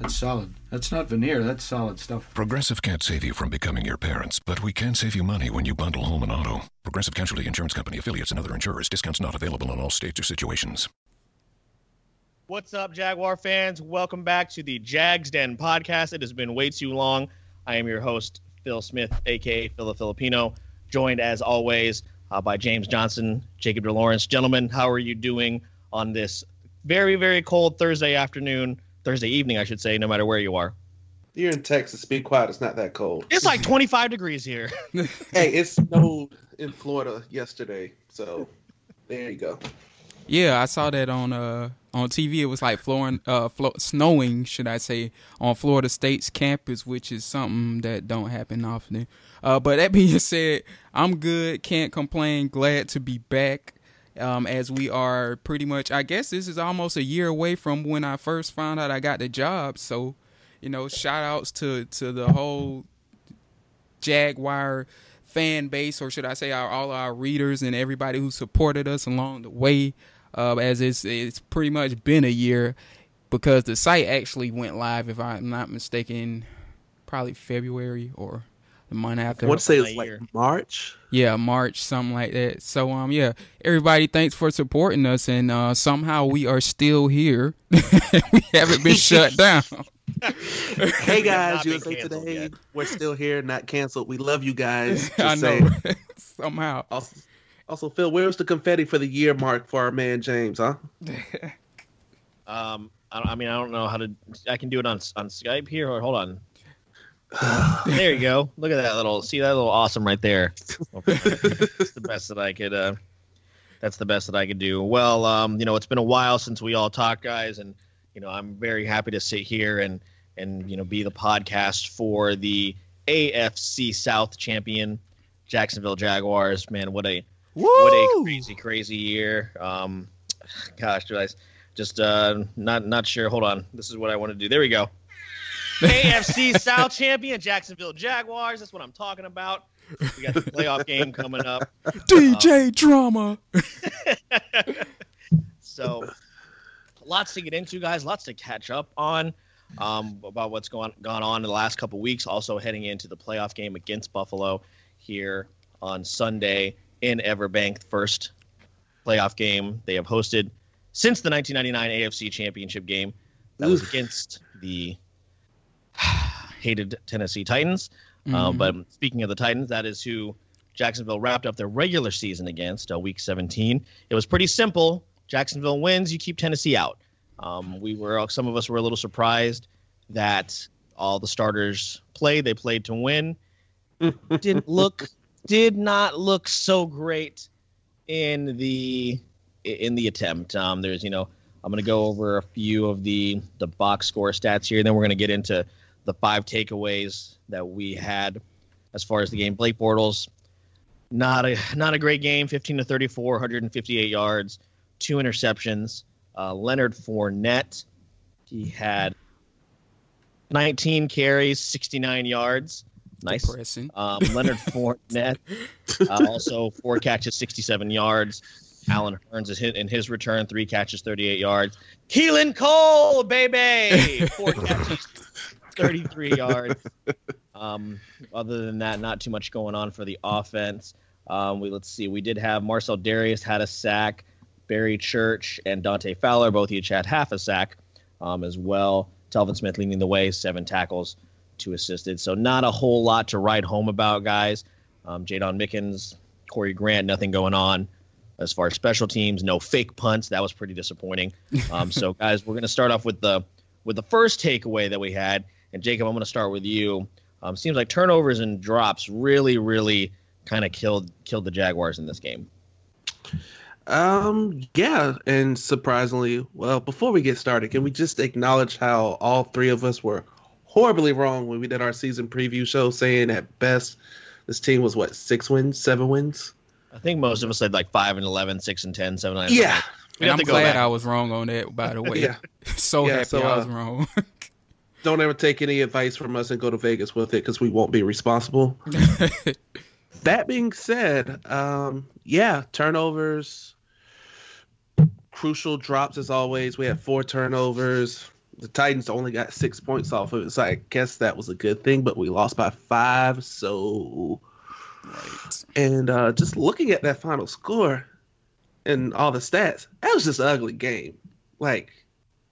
That's solid. That's not veneer, that's solid stuff. Progressive can't save you from becoming your parents, but we can save you money when you bundle home and auto. Progressive Casualty Insurance Company affiliates and other insurers. Discounts not available in all states or situations. What's up, Jaguar fans? Welcome back to the Jags Den podcast. It has been way too long. I am your host, Phil Smith, aka Phil the Filipino, joined as always uh, by James Johnson, Jacob DeLawrence. Gentlemen, how are you doing on this very, very cold Thursday afternoon? Thursday evening, I should say, no matter where you are. You're in Texas. Be quiet. It's not that cold. It's like 25 degrees here. hey, it snowed in Florida yesterday, so there you go. Yeah, I saw that on uh on TV. It was like flooring, uh, flo- snowing, should I say, on Florida State's campus, which is something that don't happen often. Uh, but that being said, I'm good. Can't complain. Glad to be back um, as we are pretty much, I guess this is almost a year away from when I first found out I got the job. So, you know, shout outs to, to the whole Jaguar fan base, or should I say, our, all our readers and everybody who supported us along the way. Uh, as it's it's pretty much been a year because the site actually went live, if I'm not mistaken, probably February or the month after. What say it's like March? Yeah, March, something like that. So um, yeah, everybody, thanks for supporting us, and uh, somehow we are still here. we haven't been shut down. hey guys, USA Today, yet. we're still here, not canceled. We love you guys. I know. somehow. Also, also, Phil, where's the confetti for the year mark for our man James? Huh? um, I, I mean, I don't know how to. I can do it on on Skype here, or hold on there you go. Look at that little. See that little awesome right there. that's the best that I could. Uh, that's the best that I could do. Well, um, you know, it's been a while since we all talked, guys, and you know, I'm very happy to sit here and and you know be the podcast for the AFC South champion Jacksonville Jaguars. Man, what a Woo! what a crazy crazy year. Um, gosh, guys, just uh, not not sure. Hold on, this is what I want to do. There we go. AFC South champion, Jacksonville Jaguars. That's what I'm talking about. We got the playoff game coming up. DJ um, drama. so, lots to get into, guys. Lots to catch up on um, about what's going gone on in the last couple weeks. Also, heading into the playoff game against Buffalo here on Sunday in Everbank. First playoff game they have hosted since the 1999 AFC Championship game. That Oof. was against the hated Tennessee Titans. Uh, mm-hmm. Uh, but speaking of the Titans, that is who Jacksonville wrapped up their regular season against, uh, Week 17. It was pretty simple. Jacksonville wins, you keep Tennessee out. Um, we were some of us were a little surprised that all the starters played. They played to win. Didn't look, did not look so great in the in the attempt. Um, there's you know I'm going to go over a few of the the box score stats here, and then we're going to get into the five takeaways that we had as far as the game. Blake Bortles, not a not a great game. 15 to 34, 158 yards, two interceptions. Uh, Leonard Fournette, he had 19 carries, 69 yards. Nice. Um, Leonard Fournette, uh, also four catches, 67 yards. Allen Hurns is hit in his return, three catches, 38 yards. Keelan Cole, baby, four catches, 33 yards. Um, other than that, not too much going on for the offense. Um, we let's see. We did have Marcell Dareus had a sack. Barry Church and Dante Fowler both each had half a sack um, as well. Telvin Smith leading the way, seven tackles, two assisted. So not a whole lot to write home about, guys. Um, Jaydon Mickens, Corey Grant, nothing going on as far as special teams. No fake punts. That was pretty disappointing. Um, so guys, we're going to start off with the with the first takeaway that we had, and Jacob, I'm going to start with you. Um, seems like turnovers and drops really, really kind of killed killed the Jaguars in this game. Um, yeah, and surprisingly, well, before we get started, can we just acknowledge how all three of us were horribly wrong when we did our season preview show, saying at best this team was what six wins, seven wins. I think most of us said like five and 11, 6 and 10, 7 Yeah, We And I'm glad back. I was wrong on that. By the way, Yeah. so Yeah, happy so, I was uh, wrong. Don't ever take any advice from us and go to Vegas with it because we won't be responsible. that being said, um, yeah, turnovers, crucial drops as always. We had four turnovers. The Titans only got six points off of it, so I guess that was a good thing. But we lost by five, so right. and uh, just looking at that final score and all the stats, that was just an ugly game, like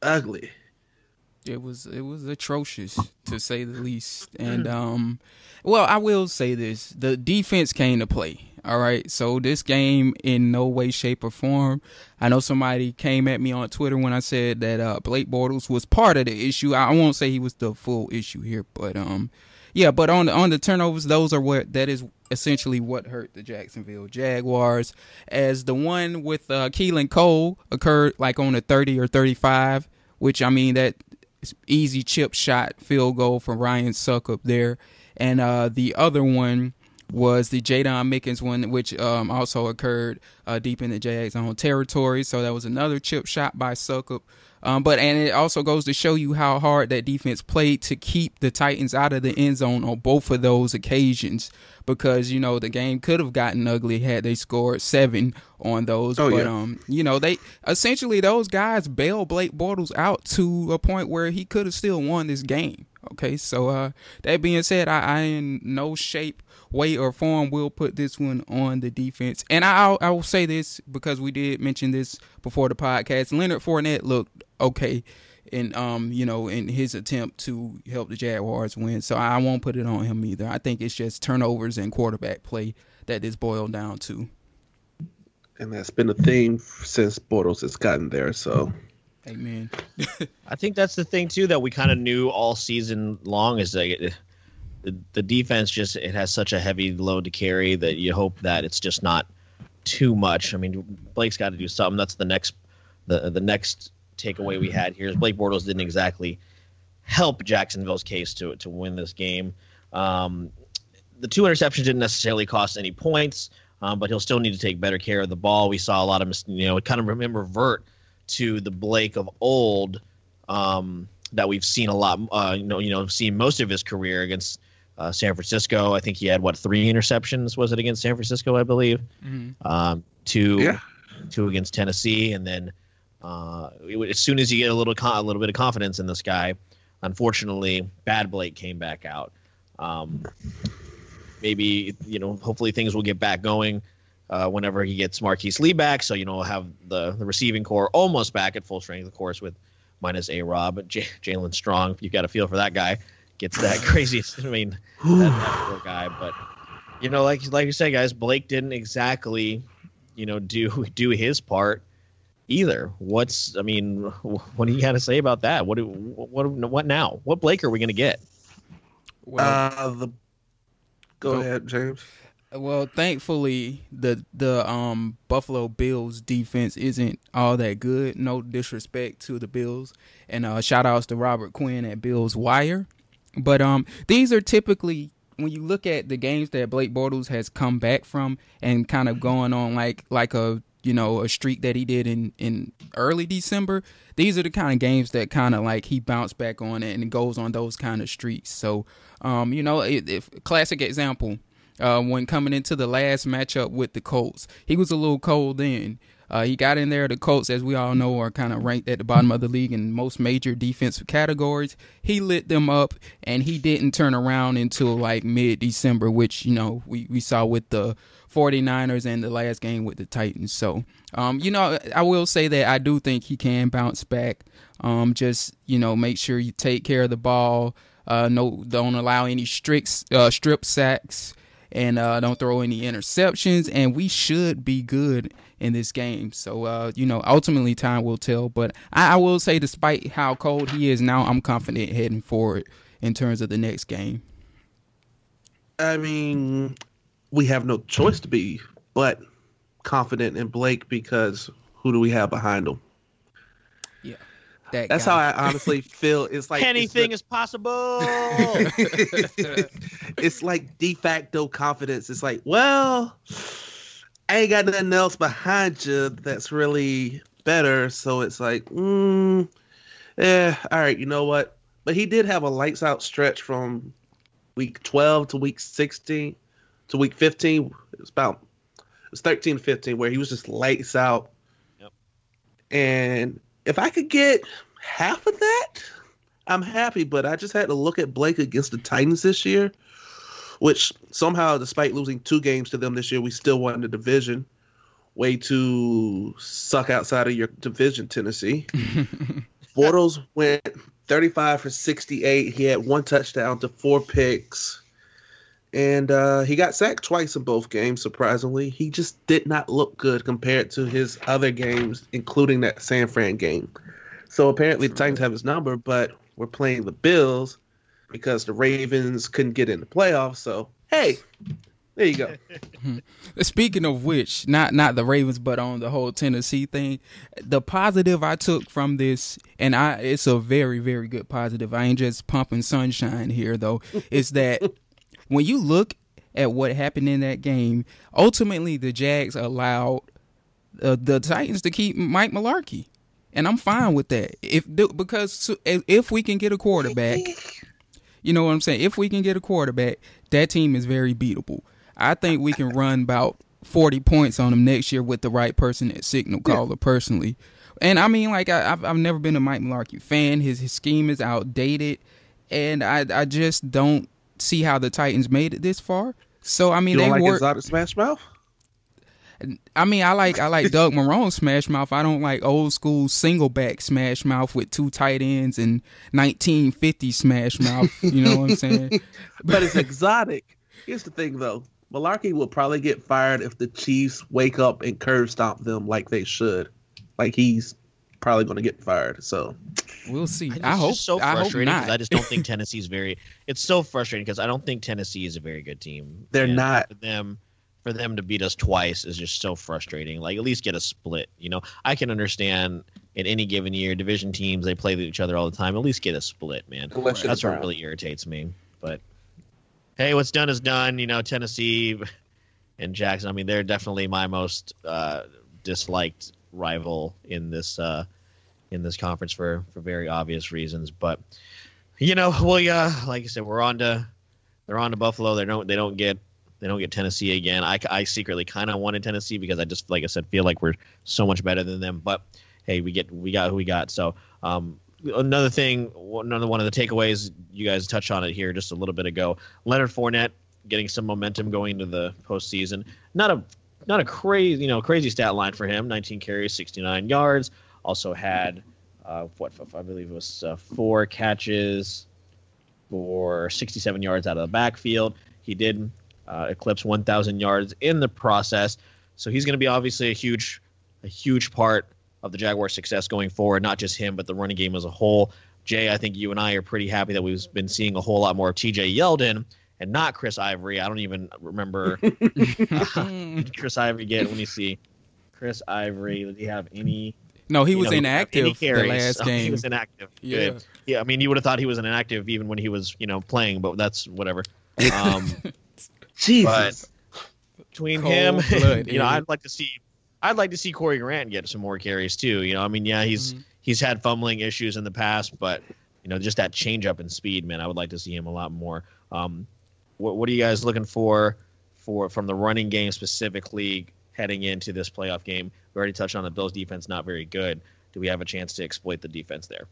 ugly. It was it was atrocious to say the least. And um well, I will say this. The defense came to play. All right. So this game in no way, shape, or form. I know somebody came at me on Twitter when I said that uh Blake Bortles was part of the issue. I won't say he was the full issue here, but um yeah, but on the on the turnovers, those are what that is essentially what hurt the Jacksonville Jaguars. As the one with uh Keelan Cole occurred like on a thirty or thirty five, which I mean that easy chip shot field goal from Ryan Suck up there. And uh, the other one was the Jaydon Mickens one, which um, also occurred uh, deep in the Jags' own territory. So that was another chip shot by Succop. Um, but and it also goes to show you how hard that defense played to keep the Titans out of the end zone on both of those occasions, because you know the game could have gotten ugly had they scored seven on those. Oh, but yeah. um, you know they essentially those guys bailed Blake Bortles out to a point where he could have still won this game. Okay, so uh, that being said, I, I in no shape, way, or form will put this one on the defense. And I I will say this because we did mention this before the podcast. Leonard Fournette looked okay in um you know in his attempt to help the Jaguars win. So I won't put it on him either. I think it's just turnovers and quarterback play that this boiled down to. and that's been a theme since Bortles has gotten there. So Amen. I think that's the thing too that we kind of knew all season long is that it, the the defense just it has such a heavy load to carry that you hope that it's just not too much. I mean, Blake's got to do something. That's the next the the next takeaway we had here is Blake Bortles didn't exactly help Jacksonville's case to to win this game. Um, the two interceptions didn't necessarily cost any points, um, but he'll still need to take better care of the ball. We saw a lot of mis- you know kind of remember revert to the Blake of old um, that we've seen a lot. Uh, you know, you know, seen most of his career against uh, San Francisco. I think he had what three interceptions was it against San Francisco? I believe Mhm. um, two Yeah. two against Tennessee, and then uh, it as soon as you get a little con- a little bit of confidence in this guy, unfortunately, bad Blake came back out. Um, maybe you know, hopefully things will get back going uh, whenever he gets Marquise Lee back. So you know, we'll have the the receiving core almost back at full strength, of course, with minus a Rob, J- Jaelen Strong. You've got a feel for that guy. Gets that crazy. I mean, that, that poor guy. But you know, like like you say, guys, Blake didn't exactly, you know, do do his part either. What's I mean, what do you got to say about that? What do, what what now? What Blake are we going to get? Well, uh, the go Go. ahead, James. Well, thankfully the the um Buffalo Bills defense isn't all that good. No disrespect to the Bills, and uh, shout outs to Robert Quinn at Bills Wire. But um, these are typically when you look at the games that Blake Bortles has come back from and kind of going on like like a you know a streak that he did in in early December. These are the kind of games that kind of like he bounced back on and goes on those kind of streaks. So um, you know, if classic example uh, when coming into the last matchup with the Colts. He was a little cold then. Uh, he got in there. The Colts, as we all know, are kind of ranked at the bottom of the league in most major defensive categories. He lit them up, and he didn't turn around until like mid December, which, you know, we, we saw with the 49ers and the last game with the Titans. So, um, you know, I will say that I do think he can bounce back. Um, just, you know, make sure you take care of the ball. Uh, no, don't allow any strict, uh, strip sacks and uh, don't throw any interceptions, and we should be good in this game. So, uh, you know, ultimately time will tell. But I, I will say, despite how cold he is now, I'm confident heading forward in terms of the next game. I mean, we have no choice to be but confident in Blake because who do we have behind him? Yeah, that That's guy. how I honestly feel. It's like Anything it's is possible. it's like de facto confidence. It's like, well, I ain't got nothing else behind you that's really better. So it's like, mm, eh, all right, you know what? But he did have a lights out stretch from week 12 to week 16 to week 15. It was about it was 13 to 15 where he was just lights out. Yep. And if I could get half of that, I'm happy. But I just had to look at Blake against the Titans this year, which somehow, despite losing two games to them this year, we still won the division. Way to suck outside of your division, Tennessee. Bortles went 35 for 68. He had one touchdown to four picks. And uh, he got sacked twice in both games, surprisingly. He just did not look good compared to his other games, including that San Fran game. So apparently the Titans have his number, but we're playing the Bills because the Ravens couldn't get in the playoffs. So, hey, there you go. Speaking of which, not not the Ravens, but on the whole Tennessee thing, the positive I took from this, and I it's a very very good positive. I ain't just pumping sunshine here though. is that when you look at what happened in that game, ultimately the Jags allowed uh, the Titans to keep Mike Mularkey, and I'm fine with that. If because if we can get a quarterback, you know what I'm saying. If we can get a quarterback, that team is very beatable. I think we can run about 40 points on them next year with the right person at signal caller personally. And I mean, like I, have I've never been a Mike Mularkey fan. His his scheme is outdated, and I I just don't see how the Titans made it this far. So I mean, you they like work. Exotic Smash Mouth. I mean, I like I like Doug Marrone Smash Mouth. I don't like old school single back Smash Mouth with two tight ends and 1950 Smash Mouth. You know what I'm saying? but it's exotic. Here's the thing, though. Mularkey will probably get fired if the Chiefs wake up and curve stomp them like they should. Like he's probably going to get fired. So we'll see. It's I hope so I hope not. I just don't think Tennessee's very. It's so frustrating because I don't think Tennessee is a very good team. They're And not. For them, for them to beat us twice is just so frustrating. Like at least get a split. You know, I can understand in any given year, division teams they play with each other all the time. At least get a split, man. Unless you're That's what really irritates me. But hey, what's done is done. You know, Tennessee and Jackson. I mean, they're definitely my most uh, disliked rival in this uh, in this conference for for very obvious reasons. But you know, well, yeah, like I said, we're on to they're on to Buffalo. They don't they don't get they don't get Tennessee again. I, I secretly kind of wanted Tennessee because I just like I said feel like we're so much better than them. But hey, we get we got who we got. So um, another thing, another one of the takeaways you guys touched on it here just a little bit ago. Leonard Fournette getting some momentum going into the postseason. Not a not a crazy you know crazy stat line for him. 19 carries, 69 yards. Also had uh, what I believe it was uh, four catches for 67 yards out of the backfield. He did uh, eclipse 1,000 yards in the process, so he's going to be obviously a huge a huge part of the Jaguars' success going forward. Not just him, but the running game as a whole. Jay, I think you and I are pretty happy that we've been seeing a whole lot more of T.J. Yeldon and not Chris Ivory. I don't even remember Chris Ivory get. Let me see. Chris Ivory. Did he have any? no, he was know, any inactive the carries? last Oh. He was inactive. Yeah. Good. Yeah. I mean, you would have thought he was an inactive even when he was, you know, playing, but that's whatever. Um, Jesus. between Cold him, blood, you know. I'd like to see, I'd like to see Corey Grant get some more carries too. You know, I mean, yeah, he's Mhm. he's had fumbling issues in the past, but you know, just that change up in speed, man, I would like to see him a lot more. Um, what what are you guys looking for for from the running game specifically heading into this playoff game? We already touched on the Bills defense not very good. Do we have a chance to exploit the defense there?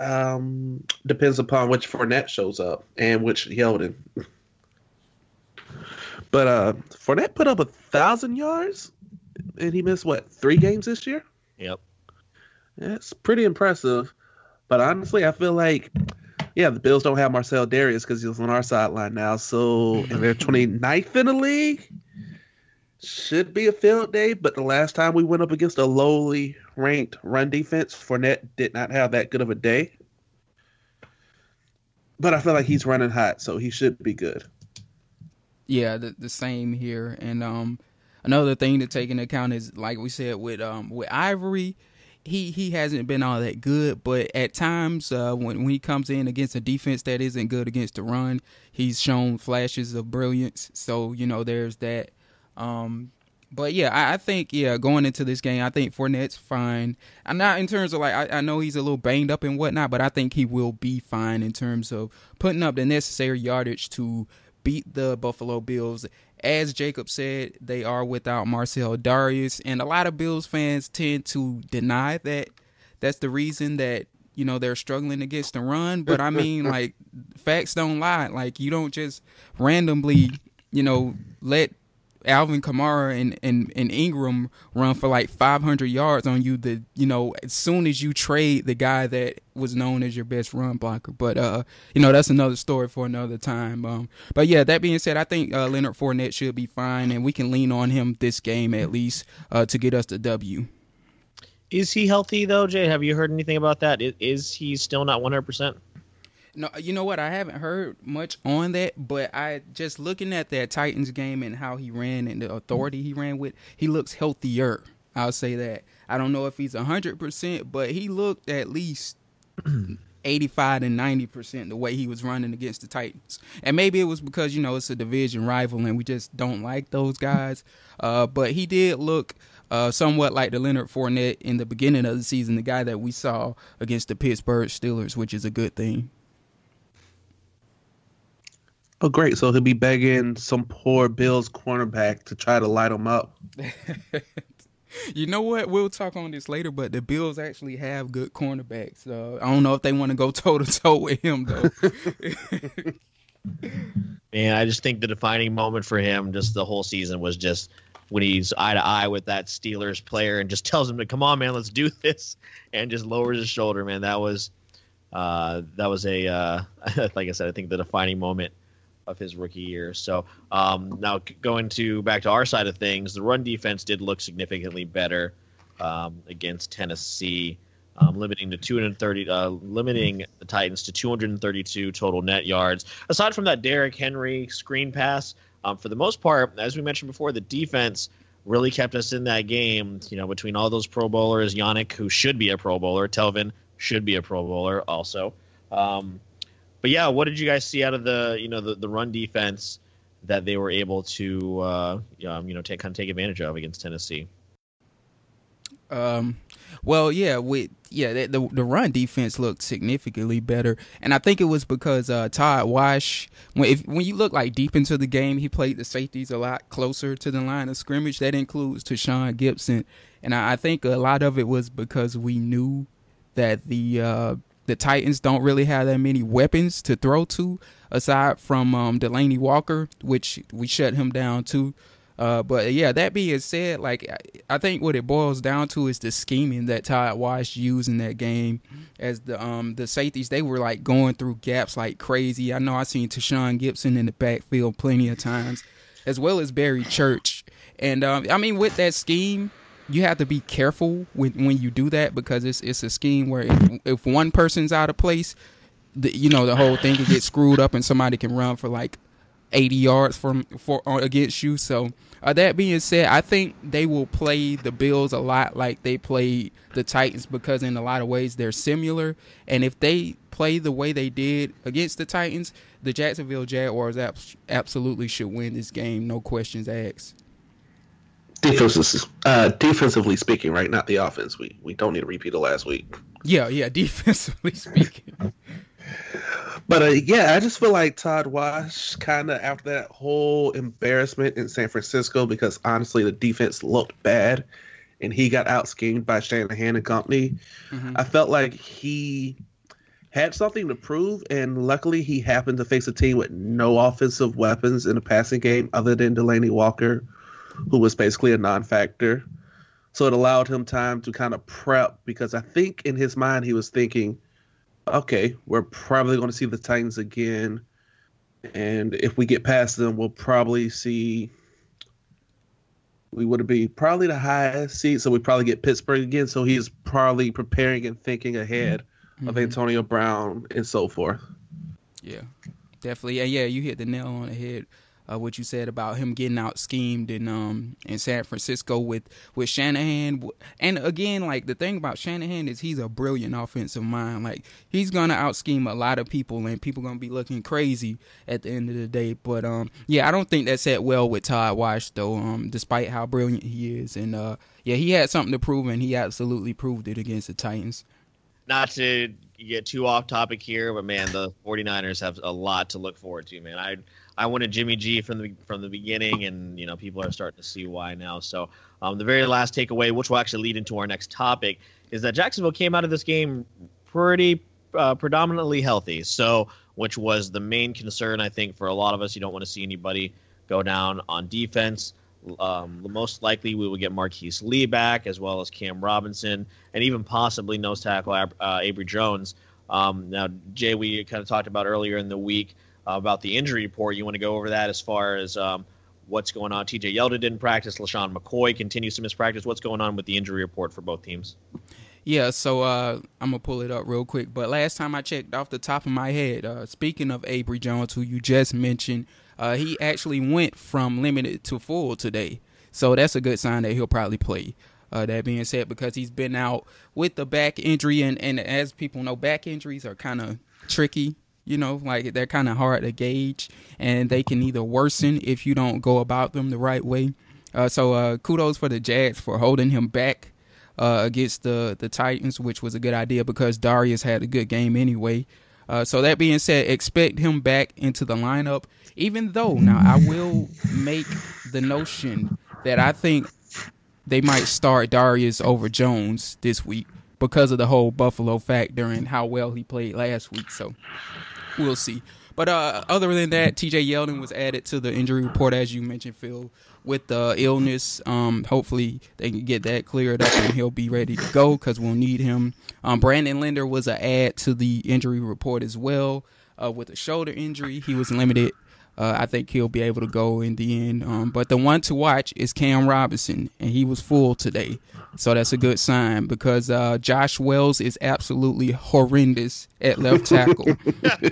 Um, depends upon which Fournette shows up and which Yeldon. But uh, Fournette put up a thousand yards, and he missed what three games this year. Yep. That's pretty impressive. But honestly, I feel like, yeah, the Bills don't have Marcell Dareus because he's on our sideline now. So, and they're 29th in the league. Should be a field day, but the last time we went up against a lowly ranked run defense, Fournette did not have that good of a day. But I feel like he's running hot, so he should be good. Yeah, the the same here. And um another thing to take into account is like we said with um with Ivory, he he hasn't been all that good, but at times uh when when he comes in against a defense that isn't good against the run, he's shown flashes of brilliance. So, you know, there's that. Um but yeah, I, I, think yeah, going into this game, I think Fournette's fine. I'm not in terms of like I, I, know he's a little banged up and whatnot, but I think he will be fine in terms of putting up the necessary yardage to beat the Buffalo Bills. As Jacob said, they are without Marcell Dareus, and a lot of Bills fans tend to deny that. That's the reason that you know they're struggling against the run. But I mean, like facts don't lie. Like you don't just randomly, you know, let Alvin Kamara and, and, and Ingram run for like 500 yards on you, the you know as soon as you trade the guy that was known as your best run blocker. But uh, you know that's another story for another time. Um, but yeah, that being said, I think uh, Leonard Fournette should be fine, and we can lean on him this game at least uh, to get us the W. Is he healthy though, Jay? Have you heard anything about that? Is, he still not 100 percent? No, you know what? I haven't heard much on that, but I just looking at that Titans game and how he ran and the authority he ran with, he looks healthier. I'll say that. I don't know if he's hundred percent, but he looked at least eighty-five to ninety percent the way he was running against the Titans. And maybe it was because you know it's a division rival and we just don't like those guys. Uh, but he did look. Uh, somewhat like the Leonard Fournette in the beginning of the season, the guy that we saw against the Pittsburgh Steelers, which is a good thing. Oh, great! So he'll be begging some poor Bills cornerback to try to light him up. you know what? We'll talk on this later, but the Bills actually have good cornerbacks. Uh, I don't know if they want to go toe to toe with him though. Man, I just think the defining moment for him, just the whole season, was just when he's eye to eye with that Steelers player and just tells him to come on, man, let's do this, and just lowers his shoulder. Man, that was uh, that was a uh, like I said, I think the defining moment of his rookie year. So um, now going to back to our side of things, the run defense did look significantly better um, against Tennessee, um, limiting to 230, uh, limiting the Titans to 232 total net yards. Aside from that Derrick Henry screen pass, um, for the most part, as we mentioned before, the defense really kept us in that game. You know, between all those Pro Bowlers, Yannick, who should be a Pro Bowler, Telvin should be a Pro Bowler also. But yeah, what did you guys see out of the you know the, the run defense that they were able to uh, um, you know take kind of take advantage of against Tennessee? Um, well, yeah, with yeah, the, the, the run defense looked significantly better, and I think it was because uh, Todd Wash, when if, when you look like deep into the game, he played the safeties a lot closer to the line of scrimmage. That includes Tashaun Gipson, and I, I think a lot of it was because we knew that the uh, the Titans don't really have that many weapons to throw to aside from um, Delanie Walker, which we shut him down too. Uh, but yeah, that being said, like I think what it boils down to is the scheming that Todd Wash used in that game. As the um the safeties, they were like going through gaps like crazy. I know I seen Tashaun Gipson in the backfield plenty of times, as well as Barry Church. And um, I mean, with that scheme, you have to be careful when when you do that because it's it's a scheme where if, if one person's out of place, the, you know the whole thing can get screwed up and somebody can run for like 80 yards from for uh, against you. So uh, that being said, I think they will play the Bills a lot like they played the Titans because in a lot of ways they're similar. And if they play the way they did against the Titans, the Jacksonville Jaguars absolutely should win this game, no questions asked. Defenses, uh, defensively speaking, right? Not the offense. We we don't need to repeat of last week. Yeah, yeah. Defensively speaking. but uh, yeah, I just feel like Todd Wash kind of after that whole embarrassment in San Francisco, because honestly the defense looked bad, and he got out schemed by Shanahan and company. Mm-hmm. I felt like he had something to prove, and luckily he happened to face a team with no offensive weapons in the passing game other than Delanie Walker who was basically a non-factor. So it allowed him time to kind of prep because I think in his mind he was thinking, okay, we're probably going to see the Titans again, and if we get past them, we'll probably see. We would be probably the highest seed, so we probably get Pittsburgh again. So he's probably preparing and thinking ahead mm-hmm. of Antonio Brown and so forth. Yeah, definitely. Yeah, yeah, you hit the nail on the head uh, what you said about him getting out schemed in um in San Francisco with with Shanahan. And again, like the thing about Shanahan is he's a brilliant offensive mind. Like he's gonna out scheme a lot of people, and people gonna be looking crazy at the end of the day. But um, yeah, I don't think that set well with Todd Wash though. Um, despite how brilliant he is, and uh, yeah, he had something to prove, and he absolutely proved it against the Titans. Not to get too off topic here, but man, the 49ers have a lot to look forward to, man. I I wanted Jimmy G from the from the beginning, and you know people are starting to see why now. So um, the very last takeaway, which will actually lead into our next topic, is that Jacksonville came out of this game pretty uh, predominantly healthy. So which was the main concern I think for a lot of us. You don't want to see anybody go down on defense. Um, most likely, we will get Marquise Lee back as well as Cam Robinson and even possibly nose tackle uh, Abry Jones. Um, now, Jay, we kind of talked about earlier in the week about the injury report. You want to go over that as far as um, what's going on? TJ Yeldon didn't practice. LeSean McCoy continues to miss practice. What's going on with the injury report for both teams? Yeah, so uh, I'm gonna pull it up real quick. But last time I checked, off the top of my head, uh, speaking of Abry Jones, who you just mentioned, uh, he actually went from limited to full today. So that's a good sign that he'll probably play. Uh, that being said, because he's been out with the back injury, and, and as people know, back injuries are kind of tricky. You know, like they're kind of hard to gauge, and they can either worsen if you don't go about them the right way. Uh, so uh, kudos for the Jags for holding him back uh, against the the Titans, which was a good idea because Dareus had a good game anyway. Uh, so that being said, expect him back into the lineup. Even though now I will make the notion that I think they might start Dareus over Jones this week because of the whole Buffalo factor and how well he played last week. So we'll see. But uh, other than that, TJ Yeldon was added to the injury report, as you mentioned, Phil, with the illness. Um, hopefully, they can get that cleared up and he'll be ready to go because we'll need him. Um, Brandon Linder was an add to the injury report as well uh, with a shoulder injury. He was limited uh, I think he'll be able to go in the end. Um, but the one to watch is Cam Robinson, and he was full today. So that's a good sign because uh, Josh Wells is absolutely horrendous at left tackle,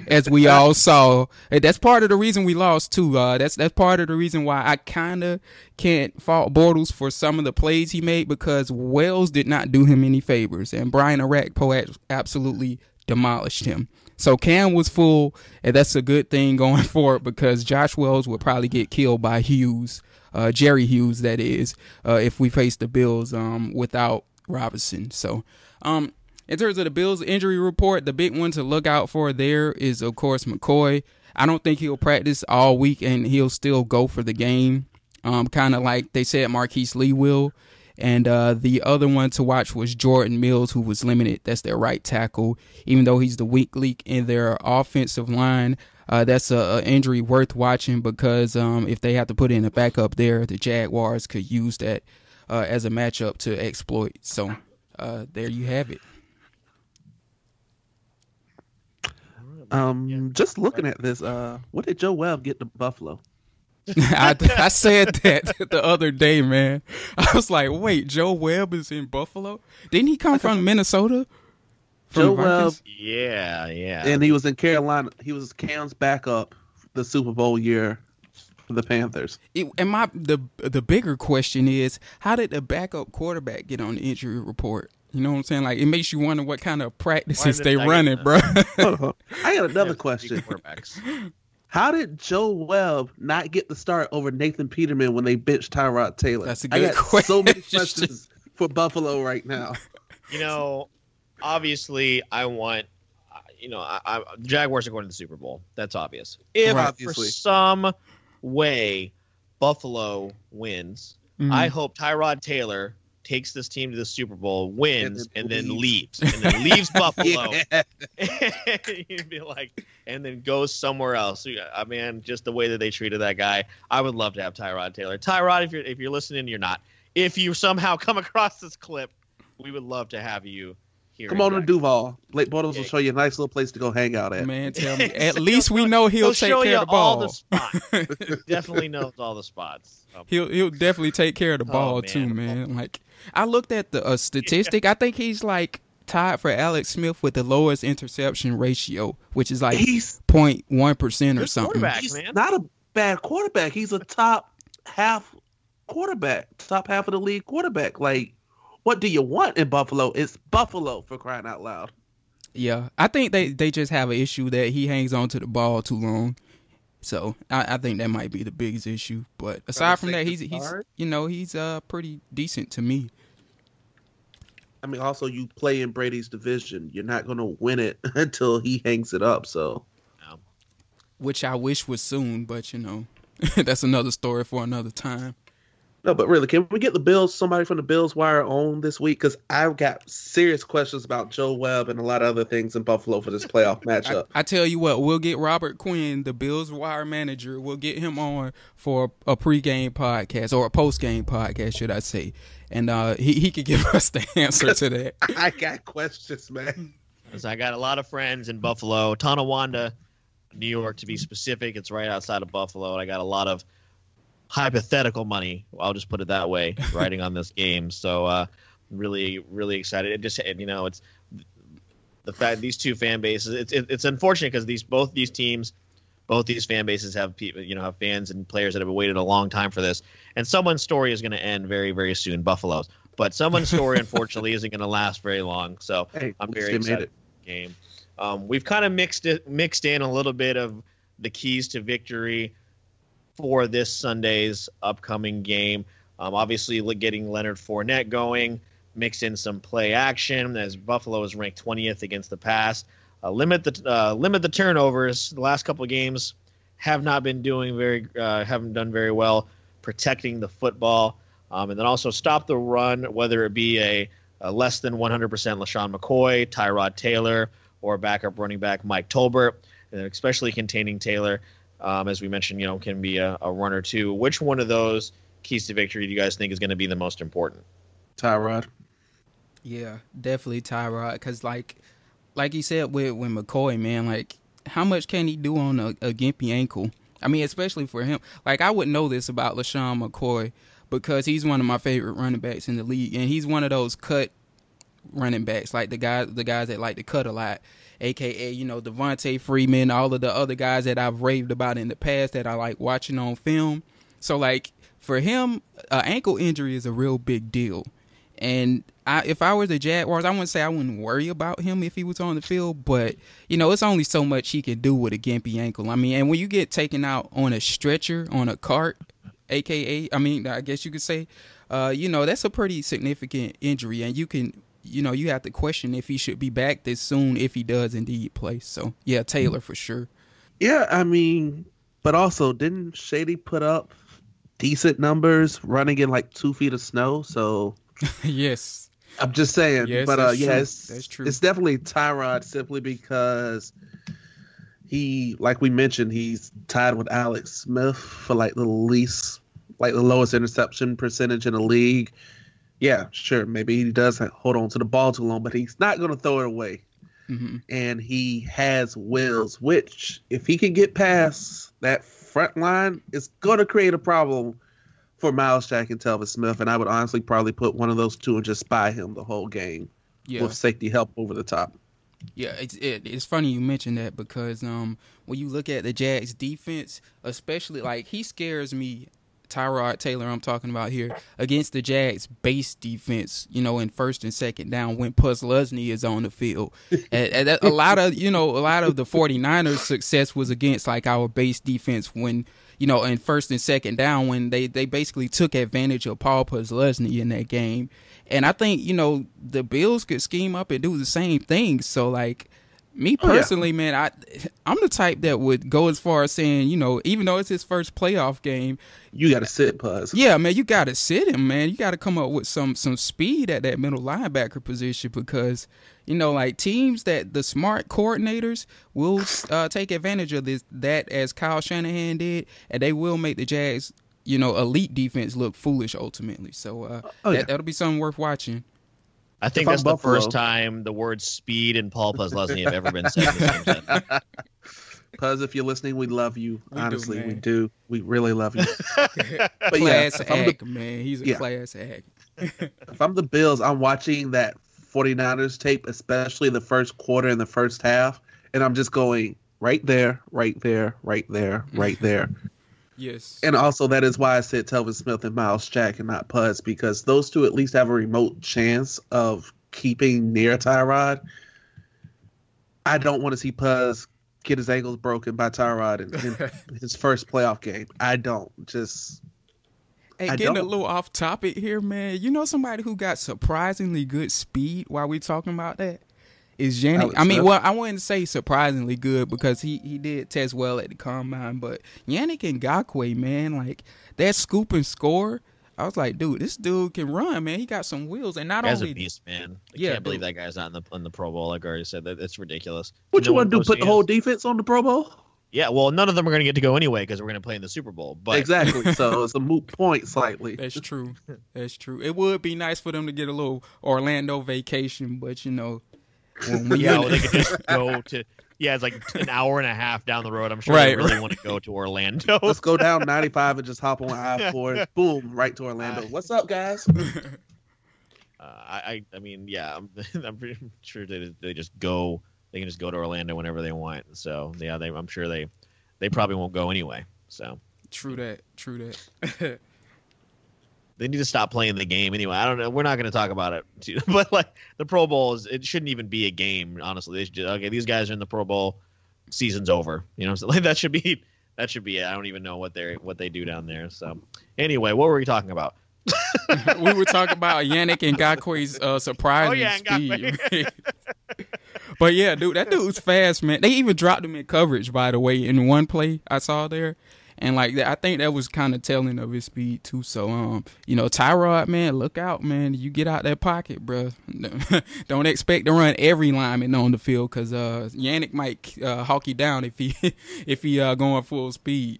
as we all saw. And that's part of the reason we lost too. Uh, that's that's part of the reason why I kind of can't fault Bortles for some of the plays he made because Wells did not do him any favors, and Brian Orakpo absolutely demolished him. So Cam was full, and that's a good thing going forward because Josh Wells would probably get killed by Hughes, uh, Jerry Hughes, that is, uh, if we face the Bills um, without Robinson. So, um, in terms of the Bills injury report, the big one to look out for there is, of course, McCoy. I don't think he'll practice all week, and he'll still go for the game. Um, kind of like they said Marquise Lee will. And uh, the other one to watch was Jordan Mills, who was limited. That's their right tackle. Even though he's the weak link in their offensive line, uh, that's a, injury worth watching because um, if they have to put in a backup there, the Jaguars could use that uh, as a matchup to exploit. So uh, there you have it. Um, just looking at this, uh, what did Joe Webb get to Buffalo? I, I said that the other day, man. I was like, wait, Joe Webb is in Buffalo? Didn't he come from Minnesota? From Joe Webb. Yeah, yeah. And he was in Carolina. He was Cam's backup the Super Bowl year for the Panthers. It, and my the the bigger question is, how did the backup quarterback get on the injury report? You know what I'm saying? Like it makes you wonder what kind of practices they running, bro. I got another question. How did Joe Webb not get the start over Nathan Peterman when they benched Tyrod Taylor? That's a good I got question. So many questions for Buffalo right now. You know, obviously, I want. You know, I, I, Jaguars are going to the Super Bowl. That's obvious. If right. for some way Buffalo wins, mm-hmm. I hope Tyrod Taylor takes this team to the Super Bowl, wins, and then, and then leaves, and then leaves Buffalo. You'd be like, and then goes somewhere else. I uh, mean, just the way that they treated that guy, I would love to have Tyrod Taylor. Tyrod, if you're if you're listening, you're not. If you somehow come across this clip, we would love to have you here. Come on to Duval. Blake Bortles yeah. will show you a nice little place to go hang out at. Man, tell me. At least we know he'll, he'll take care of the ball. The spots. definitely knows all the spots. Um, he'll he'll definitely take care of the oh, ball oh, man. too, man. Like I looked at the uh, statistic. Yeah. I think he's like tied for Alex Smith with the lowest interception ratio, which is like he's 0.1 percent or something. He's man. not a bad quarterback. He's a top half quarterback, top half of the league quarterback. Like, what do you want in Buffalo? It's Buffalo for crying out loud. Yeah, I think they they just have an issue that he hangs on to the ball too long. So I, I think that might be the biggest issue. But aside from that, he's he's you know he's uh pretty decent to me. I mean, also you play in Brady's division. You're not going to win it until he hangs it up. So, which I wish was soon, but you know, that's another story for another time. No, but really, can we get the Bills, somebody from the Bills Wire on this week? Because I've got serious questions about Joe Webb and a lot of other things in Buffalo for this playoff matchup. I, I, tell you what, we'll get Robert Quinn, the Bills Wire manager, we'll get him on for a pregame podcast or a postgame podcast, should I say. And uh, he, he could give us the answer to that. I got questions, man. So I got a lot of friends in Buffalo, Tonawanda, New York to be specific. It's right outside of Buffalo. And I got a lot of hypothetical money. I'll just put it that way, riding on this game. So uh, really, really excited. It just you know, it's the fact these two fan bases. It's it, it's unfortunate because these both these teams, both these fan bases have people you know have fans and players that have waited a long time for this. And someone's story is going to end very very soon. Buffalo's, but someone's story unfortunately isn't going to last very long. So hey, I'm very excited. Game. Um, we've kind of mixed it mixed in a little bit of the keys to victory for this Sunday's upcoming game. Um, obviously, getting Leonard Fournette going, mix in some play action as Buffalo is ranked 20th against the pass. Uh, limit the uh, limit the turnovers. The last couple of games have not been doing very uh, haven't done very well protecting the football, um, and then also stop the run, whether it be a, a less than 100% LeSean McCoy, Tyrod Taylor, or backup running back Mike Tolbert, especially containing Taylor um, as we mentioned, you know, can be a, a run or two. Which one of those keys to victory do you guys think is going to be the most important? Tyrod. Yeah, definitely Tyrod. Because like, like you said with with McCoy, man, like how much can he do on a, a gimpy ankle? I mean, especially for him. Like I would know this about LeSean McCoy because he's one of my favorite running backs in the league, and he's one of those cut running backs, like the guys the guys that like to cut a lot aka you know Devonta Freeman, all of the other guys that I've raved about in the past that I like watching on film. So like for him, an ankle injury is a real big deal. And I, if I was the Jaguars, I wouldn't say I wouldn't worry about him if he was on the field, but you know, it's only so much he can do with a gimpy ankle. I mean, and when you get taken out on a stretcher on a cart, aka, I mean, I guess you could say, uh, you know, that's a pretty significant injury, and you can you know, you have to question if he should be back this soon if he does indeed play. So yeah, Taylor for sure. Yeah, I mean, but also didn't Shady put up decent numbers running in like two feet of snow? So yes, I'm just saying. Yes, but uh, yes, yeah, that's true. It's definitely Tyrod simply because he, like we mentioned, he's tied with Alex Smith for like the least, like the lowest interception percentage in the league yeah, sure, maybe he does hold on to the ball too long, but he's not going to throw it away. Mm-hmm. And he has wheels, which if he can get past that front line, it's going to create a problem for Myles Jack and Telvin Smith. And I would honestly probably put one of those two and just spy him the whole game yeah. with safety help over the top. Yeah, it's it, it's funny you mentioned that because um when you look at the Jags defense, especially like he scares me Tyrod Taylor I'm talking about here against the Jags base defense, you know, in first and second down when Posluszny is on the field. and, and a lot of, you know, a lot of the 49ers success was against like our base defense when, you know, in first and second down when they, they basically took advantage of Paul Posluszny in that game. And I think, you know, the Bills could scheme up and do the same thing. So like me personally, oh, yeah. man, I I'm the type that would go as far as saying, you know, even though it's his first playoff game, you got to sit Puz. Yeah, man, you got to sit him, man. You got to come up with some some speed at that middle linebacker position because you know, like teams that the smart coordinators will uh, take advantage of this that as Kyle Shanahan did, and they will make the Jags, you know, elite defense look foolish ultimately. So uh, oh, yeah. that, that'll be something worth watching. I think that's the first time the word speed and Paul Posluszny have ever been said. Puz, if you're listening, we love you. We Honestly, do, we do. We really love you. but class yeah, act, the, man. He's a yeah. class act. if I'm the Bills, I'm watching that 49ers tape, especially the first quarter and the first half, and I'm just going right there, right there, right there, right there. Yes. And also, that is why I said Telvin Smith and Myles Jack and not Puz, because those two at least have a remote chance of keeping near Tyrod. I don't want to see Puz get his ankles broken by Tyrod in, in his first playoff game. I don't. Just. Hey, I getting a little off topic here, man. You know somebody who got surprisingly good speed while we talking about that? Is Yannick. I mean, Smith? well, I wouldn't say surprisingly good because he, he did test well at the combine, but Yannick Ngakoue, man, like that scoop and score. I was like, dude, this dude can run, man. He got some wheels, and not Guy's a beast, man. I Yeah, can't believe dude. that guy's not in the in the Pro Bowl. Like I already said, that it's ridiculous. What you want to do? Put the whole defense on the Pro Bowl? Yeah, well, none of them are going to get to go anyway because we're going to play in the Super Bowl. But exactly. so it's a moot point slightly. That's true. That's true. It would be nice for them to get a little Orlando vacation, but you know, when, when yeah, you- well, they could just go to. Yeah, it's like an hour and a half down the road. I'm sure Right, they really right. want to go to Orlando. Let's go down 95 and just hop on I 4. Boom, right to Orlando. What's up, guys? Uh, I, I I mean, yeah, I'm, I'm pretty sure they they just go. They can just go to Orlando whenever they want. So yeah, they, I'm sure they they probably won't go anyway. So true that. True that. They need to stop playing the game anyway. I don't know. We're not going to talk about it, too. but like the Pro Bowl is, it shouldn't even be a game. Honestly, they should just, okay. These guys are in the Pro Bowl. Season's over. You know, so like that should be that should be it. I don't even know what they what they do down there. So anyway, what were we talking about? we were talking about Yannick Ngakoue's uh, surprising Oh, yeah, speed. but yeah, dude, that dude's fast, man. They even dropped him in coverage, by the way, in one play I saw there. And like that, I think that was kind of telling of his speed too. So, um, you know, Tyrod, man, look out, man. You get out that pocket, bro. Don't expect to run every lineman on the field because uh, Yannick might uh, hawk you down if he if he uh, going full speed.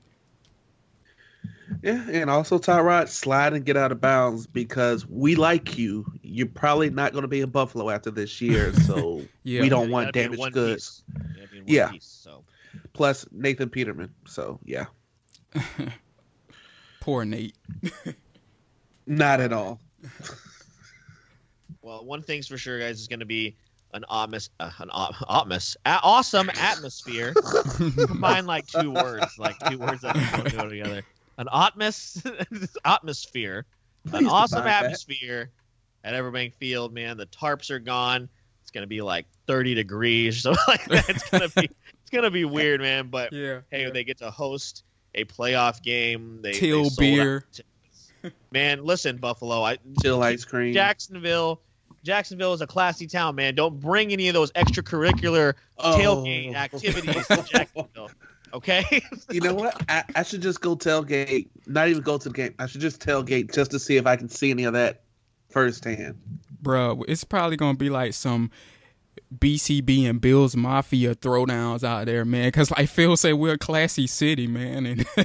Yeah, and also Tyrod, slide and get out of bounds because we like you. You're probably not going to be in Buffalo after this year, so Yeah. we don't You want gotta be in damaged goods. piece. You gotta be in one Yeah. piece, so Plus Nathan Peterman, so yeah, Poor Nate. not at all. Well, one thing's for sure, guys, is going to be an atmos, uh, an au- atmos, a- awesome atmosphere. Combine like two words, like two words that don't go together. An atmos, atmosphere, an awesome define that. atmosphere at Everbank Field. Man, the tarps are gone. It's going to be like 30 degrees, so like that. It's going to be, it's going to be weird, man. But Yeah. hey, they get to host a playoff game. They, they Till sold out beer. Man, listen, Buffalo. I Chill ice cream. Jacksonville. Jacksonville is a classy town, man. Don't bring any of those extracurricular Oh. tailgate activities to Jacksonville. Okay? You know what? I, I should just go tailgate. Not even go to the game. I should just tailgate just to see if I can see any of that firsthand. Bro, it's probably gonna be like some BCB and Bills Mafia throwdowns out there, man. Cause like Phil said, we're a classy city, man, and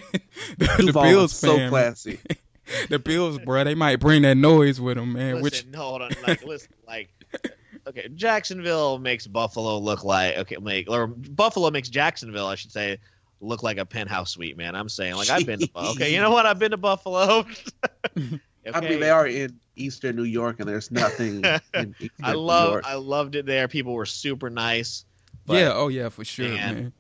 the, the Bills is so fan, classy. the Bills, bro, they might bring that noise with them, man. listen, which no, hold on. Like, listen, like, okay, Jacksonville makes Buffalo look like okay, make or Buffalo makes Jacksonville, I should say, look like a penthouse suite, man. I'm saying, like, I've been to Bu- okay. You know what? I've been to Buffalo. I mean, they are in Eastern New York, and there's nothing. in Eastern I New love, York. I loved it there. People were super nice. But yeah, oh yeah, for sure, Man. man.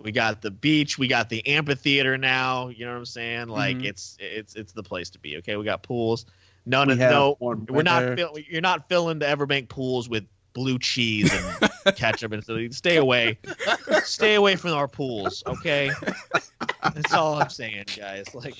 we got the beach we got the amphitheater now you know what i'm saying like Mhm. it's it's it's the place to be okay we got pools none We of no we're not fill, you're not filling the everbank pools with blue cheese and ketchup and so stay away stay away from our pools okay that's all i'm saying guys like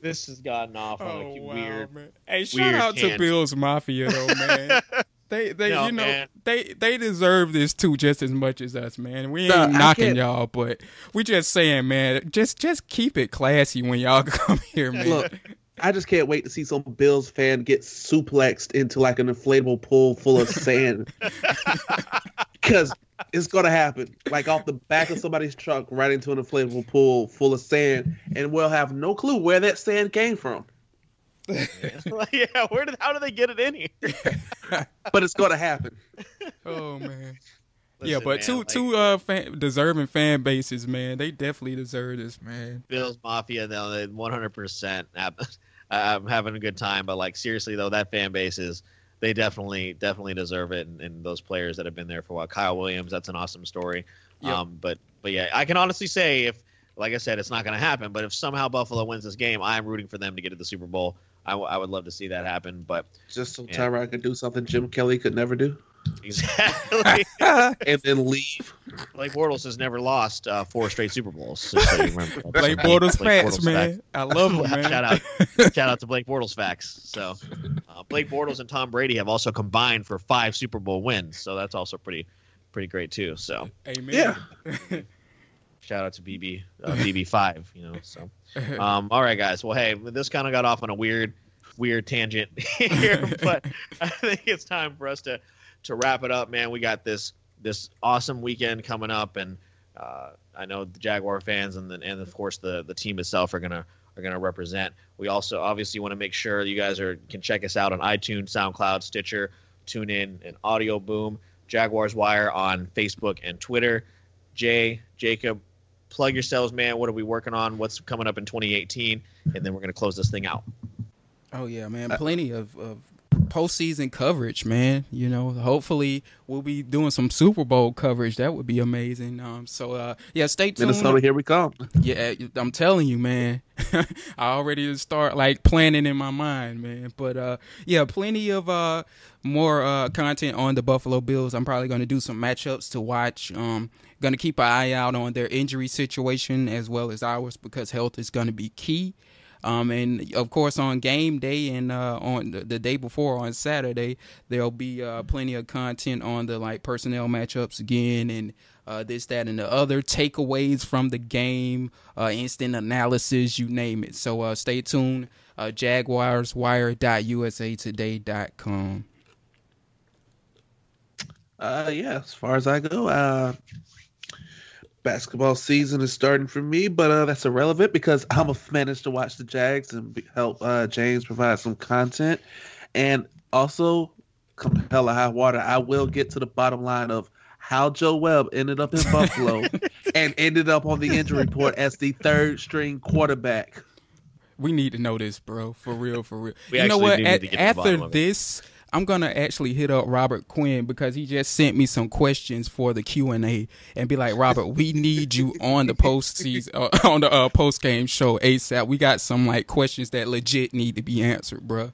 this has gotten off on Oh a wow, weird man. Hey, shout weird out to. Bills Mafia though, man. They, they, No, you know, man. they, they deserve this too, just as much as us, man. We ain't Nah, I knocking y'all, but we just saying, man, just, just keep it classy when y'all come here, man. Look, I just can't wait to see some Bills fan get suplexed into like an inflatable pool full of sand. Because it's gonna happen, like off the back of somebody's truck, right into an inflatable pool full of sand, and we'll have no clue where that sand came from. Like, yeah where did how did they get it in here But it's gonna happen. oh man. yeah, but man, two like, two uh fan, deserving fan bases, man. They definitely deserve this, man. Bills Mafia, though, 100% I'm having a good time. But like seriously though, that fan base is they definitely definitely deserve it, and, and those players that have been there for a while. Kyle Williams, that's an awesome story. Yep. Um, but but yeah, I can honestly say if like I said, it's not going to happen. But if somehow Buffalo wins this game, I'm rooting for them to get to the Super Bowl. I, w- I would love to see that happen. But Just so Yeah. Tyrod could do something Jim Kelly could never do, exactly, and then leave. Blake Bortles has never lost uh, four straight Super Bowls. so you remember. Blake Bortles Blake facts, Bortles man. facts. I love him, man. shout out, shout out to Blake Bortles facts. So, uh, Blake Bortles and Tom Brady have also combined for five Super Bowl wins. So that's also pretty, pretty great too. So Amen. Yeah. shout out to BB, uh, BB five. You know. So, um, all right, guys. Well, hey, this kind of got off on a weird, weird tangent here, but I think it's time for us to to wrap it up, man. We got this this awesome weekend coming up, and uh, I know the Jaguar fans and then and of course the the team itself are gonna are gonna represent. We also obviously want to make sure you guys are can check us out on iTunes, SoundCloud, Stitcher, TuneIn, and Audio Boom. Jaguars Wire on Facebook and Twitter. Jay, Jacob, plug yourselves, man. What are we working on? What's coming up in 2018? And then we're gonna close this thing out. Oh yeah, man. Plenty of, of postseason coverage, man. You know, hopefully we'll be doing some Super Bowl coverage. That would be amazing. Um, so uh, yeah, stay tuned. Minnesota, here we come. Yeah, I'm telling you, man. I already start like planning in my mind, man. But uh yeah, plenty of uh more uh content on the Buffalo Bills. I'm probably going to do some matchups to watch. Um going to keep an eye out on their injury situation as well as ours because health is going to be key. Um, and of course, on game day and uh, on the, the day before on Saturday, there'll be uh, plenty of content on the like personnel matchups again and uh, this, that, and the other takeaways from the game, uh, instant analysis, you name it. So uh, stay tuned. Uh, JaguarsWire.usatoday.com. Uh, yeah, as far as I go, uh, basketball season is starting for me, but uh, that's irrelevant because I'm a managed to watch the Jags and be, help uh, James provide some content, and also come hell or high water, I will get to the bottom line of how Joe Webb ended up in Buffalo and ended up on the injury report as the third string quarterback. We need to know this, bro. For real, for real. We you know what? At- to get to the bottom after this. it. I'm gonna actually hit up Robert Quinn because he just sent me some questions for the Q and A, and be like, Robert, we need you on the post season uh, on the uh, post game show ASAP. We got some like questions that legit need to be answered, bro.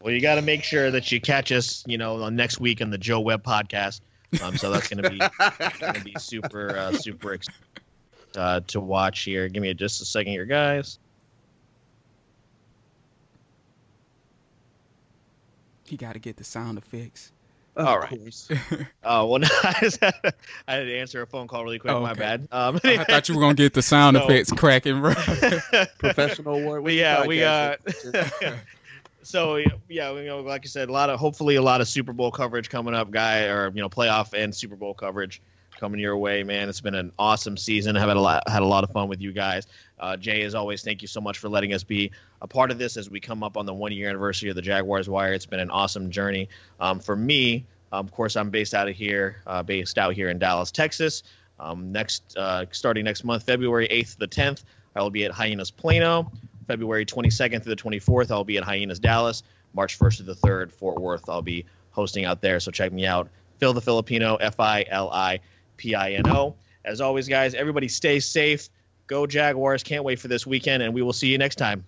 Well, you got to make sure that you catch us, you know, next week on the Joe Webb podcast. Um, so that's to be to be super uh, super ex- uh, to watch here. Give me just a second here, guys. He got to get the sound effects. Of All right. course. Oh well, no, I, had, I had to answer a phone call really quick. Oh, My bad. Um, I thought you were gonna get the sound No. effects cracking, bro. Professional award. But yeah, we got. so yeah, we know, like I said, a lot of hopefully a lot of Super Bowl coverage coming up, guy, or you know, playoff and Super Bowl coverage coming your way, man. It's been an awesome season. I've had a lot had a lot of fun with you guys. Uh, Jay, as always, thank you so much for letting us be a part of this as we come up on the one year anniversary of the Jaguars Wire. It's been an awesome journey. Um, for me, um, of course, I'm based out of here, uh, based out here in Dallas, Texas. Um, next, uh, starting next month, February 8th to the 10th, I will be at Hyenas Plano. February 22nd through the 24th, I'll be at Hyenas Dallas. March 1st to the 3rd, Fort Worth, I'll be hosting out there. So check me out. Phil the Filipino, F I L I P I N O. As always, guys, everybody stay safe. Go Jaguars. Can't wait for this weekend, and we will see you next time.